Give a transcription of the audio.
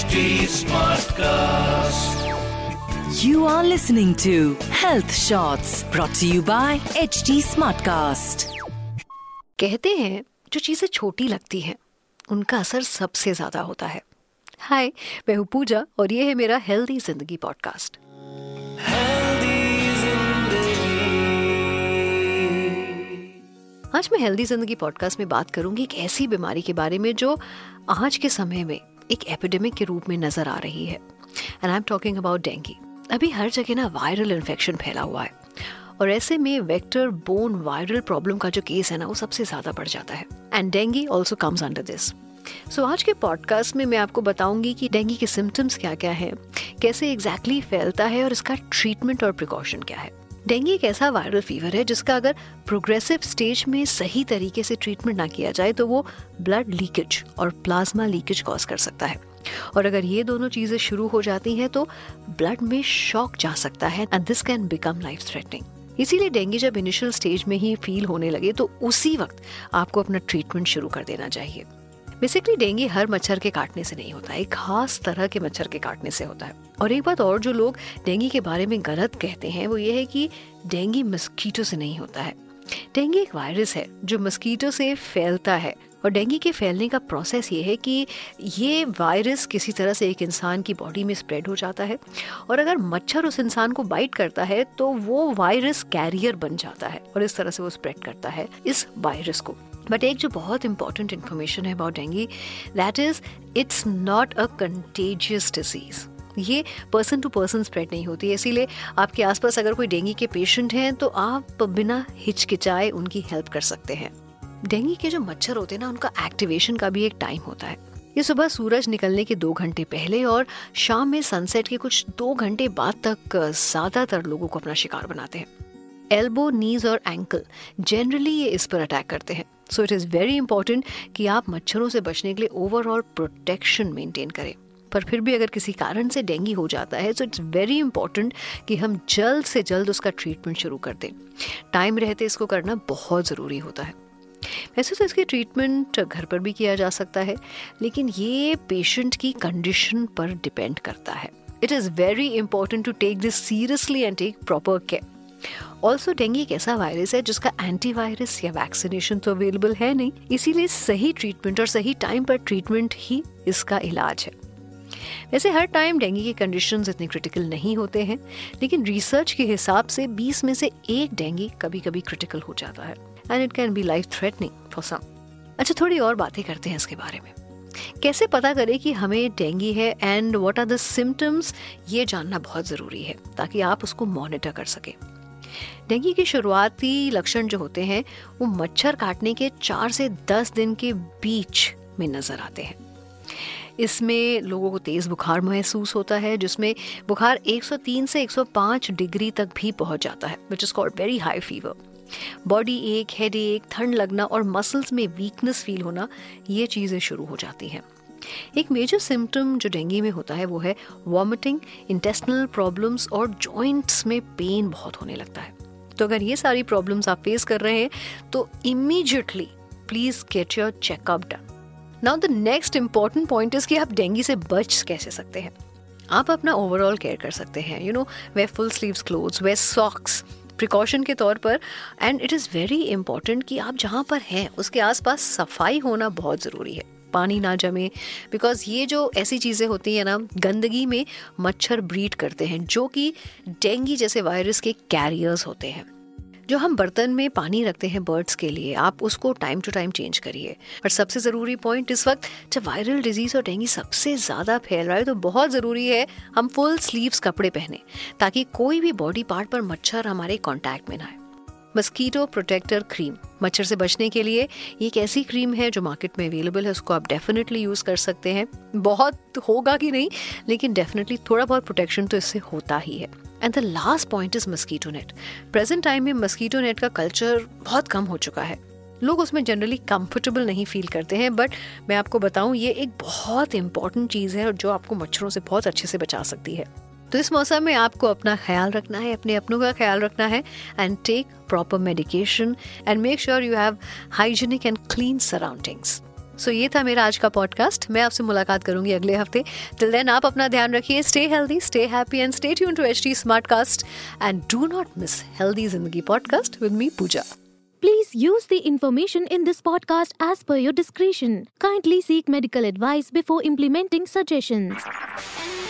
HD Smartcast. You are listening to Health Shots brought to you by HD Smartcast. कहते हैं जो चीज़ें छोटी लगती हैं उनका असर सबसे ज़्यादा होता है हाय मैं हूँ पूजा और ये है मेरा हेल्दी ज़िंदगी पॉडकास्ट आज मैं हेल्दी ज़िंदगी पॉडकास्ट में बात करूँगी एक ऐसी बीमारी के बारे में जो आज के समय में एक एपिडेमिक के रूप में नज़र आ रही है। And I am talking about dengue अभी हर जगह ना वायरल इन्फेक्शन फैला हुआ है। और ऐसे में वेक्टर बोन वायरल प्रॉब्लम का जो केस है ना, वो सबसे ज़्यादा बढ़ जाता है। And dengue also comes under this so आज के पॉडकास्ट में मैं आपको बताऊँगी कि डेंगी के सिम्टम्स क्या क्या है, कैसे एग्जैक्टली exactly फैलता है और इसका ट्रीटमेंट और प्रिकॉशन क्या है। डेंगी एक ऐसा वायरल फीवर है जिसका अगर प्रोग्रेसिव स्टेज में सही तरीके से ट्रीटमेंट ना किया जाए तो वो ब्लड लीकेज और प्लाज्मा लीकेज कॉज कर सकता है। और अगर ये दोनों चीज़ें शुरू हो जाती हैं तो ब्लड में शॉक जा सकता है and this can become life threatening इसीलिए डेंगू जब इनिशियल स्टेज में ही फील होने लगे तो उसी वक्त आपको अपना ट्रीटमेंट शुरू कर देना चाहिए। बेसिकली डेंगू हर मच्छर के काटने से नहीं होता है एक खास तरह के मच्छर के काटने से होता है। और एक बात और जो लोग डेंगू के बारे में गलत कहते हैं, वो ये है कि डेंगू मस्कीटो से नहीं होता है। डेंगू एक वायरस है, जो मस्कीटो से फैलता है। और डेंगू के फैलने का प्रोसेस ये है कि ये वायरस किसी तरह से एक इंसान की बॉडी में स्प्रेड हो जाता है। और अगर मच्छर उस इंसान को बाइट करता है तो वो वायरस कैरियर बन जाता है और इस तरह से वो स्प्रेड करता है, इस वायरस को। बट एक जो बहुत इंपॉर्टेंट इन्फॉर्मेशन है about dengue that is it's not a contagious disease ये पर्सन टू पर्सन स्प्रेड नहीं होती है, इसीलिए आपके आसपास अगर कोई डेंगू के पेशेंट हैं तो आप बिना हिचकिचाए उनकी हेल्प कर सकते हैं। डेंगू के जो मच्छर होते हैं ना, उनका एक्टिवेशन का भी एक टाइम होता है। ये सुबह सूरज निकलने के दो घंटे पहले और शाम में सनसेट के कुछ दो घंटे बाद तक, ज़्यादातर लोगों को अपना शिकार बनाते हैं। एल्बो नीज और एंकल जनरली ये इस पर अटैक करते हैं। So it is very important कि आप मच्छरों से बचने के लिए ओवरऑल प्रोटेक्शन मेंटेन करें। पर फिर भी अगर किसी कारण से डेंगू हो जाता है सो इट्स वेरी इंपॉर्टेंट कि हम जल्द से जल्द उसका ट्रीटमेंट शुरू कर दें। टाइम रहते इसको करना बहुत ज़रूरी होता है। वैसे तो इसकी ट्रीटमेंट घर पर भी किया जा सकता है, लेकिन ये पेशेंट की कंडीशन पर डिपेंड करता है। It is very important to take this seriously and take proper care also dengue एक ऐसा वायरस है जिसका एंटीवायरस या वैक्सीनेशन तो अवेलेबल है नहीं। इसीलिए सही ट्रीटमेंट और सही टाइम पर ट्रीटमेंट ही इसका इलाज है। वैसे हर टाइम डेंगू के कंडीशंस इतने क्रिटिकल नहीं होते हैं, लेकिन रिसर्च के हिसाब से 20 में से एक डेंगू कभी कभी क्रिटिकल हो जाता है। And it can be life threatening for some अच्छा थोड़ी और बातें करते हैं इसके बारे में। कैसे पता करें कि हमें डेंगू है and what are the symptoms ये जानना बहुत ज़रूरी है, ताकि आप उसको मॉनिटर कर सकें। डेंगू के शुरुआती लक्षण जो होते हैं, वो मच्छर काटने के चार से दस दिन के बीच में नज़र आते हैं। इसमें लोगों को तेज़ बुखार महसूस होता है, जिसमें बुखार 103 से 105 डिग्री तक भी पहुँच जाता है which is called very high fever body ache headache ठंड लगना और मसल्स में वीकनेस फील होना, ये चीज़ें शुरू हो जाती हैं। एक मेजर सिम्टम जो डेंगू में होता है वो है वॉमिटिंग इंटेस्टिनल प्रॉब्लम्स और जॉइंट्स में पेन बहुत होने लगता है। तो अगर ये सारी प्रॉब्लम्स आप फेस कर रहे हैं तो immediately please get your checkup done now the next important point is कि आप डेंगू से बच कैसे सकते हैं। आप अपना ओवरऑल केयर कर सकते हैं you know wear full sleeves clothes wear socks precaution के तौर पर। And it is very important कि आप जहाँ पर हैं, उसके आसपास सफ़ाई होना बहुत ज़रूरी है। पानी ना जमे। बिकॉज़ ये जो ऐसी चीज़ें होती हैं ना, गंदगी में मच्छर ब्रीड करते हैं, जो कि डेंगू जैसे वायरस के कैरियर्स होते हैं। जो हम बर्तन में पानी रखते हैं बर्ड्स के लिए, आप उसको टाइम टू टाइम चेंज करिए। और सबसे ज़रूरी पॉइंट इस वक्त, जब वायरल डिज़ीज़ और डेंगू सबसे ज़्यादा फैल रहा है तो बहुत ज़रूरी है हम फुल स्लीव्स कपड़े पहने, ताकि कोई भी बॉडी पार्ट पर मच्छर हमारे कॉन्टैक्ट में ना आए। Mosquito protector cream. मच्छर से बचने के लिए ये एक ऐसी क्रीम है जो मार्केट में अवेलेबल है, उसको आप डेफिनेटली यूज़ कर सकते हैं। बहुत होगा कि नहीं, लेकिन डेफिनेटली थोड़ा बहुत प्रोटेक्शन तो इससे होता ही है। And the last point is mosquito net present time में मस्कीटो नेट का कल्चर बहुत कम हो चुका है। लोग उसमें जनरली कंफर्टेबल नहीं फील करते हैं बट मैं आपको बताऊँ, ये एक बहुत इंपॉर्टेंट चीज़ है और जो आपको मच्छरों से बहुत अच्छे से बचा सकती है। तो इस मौसम में आपको अपना ख्याल रखना है, अपने अपनों का ख्याल रखना है and take proper medication and make sure you have hygienic and clean surroundings so ये था मेरा आज का पॉडकास्ट मैं आपसे मुलाकात करूँगी अगले हफ़्ते टिल देन आप अपना ध्यान रखिए stay healthy stay happy and stay tuned to H T smart cast and do not miss healthy ज़िंदगी podcast with me Pooja Please use the information in this podcast as per your discretion. Kindly seek medical advice before implementing suggestions.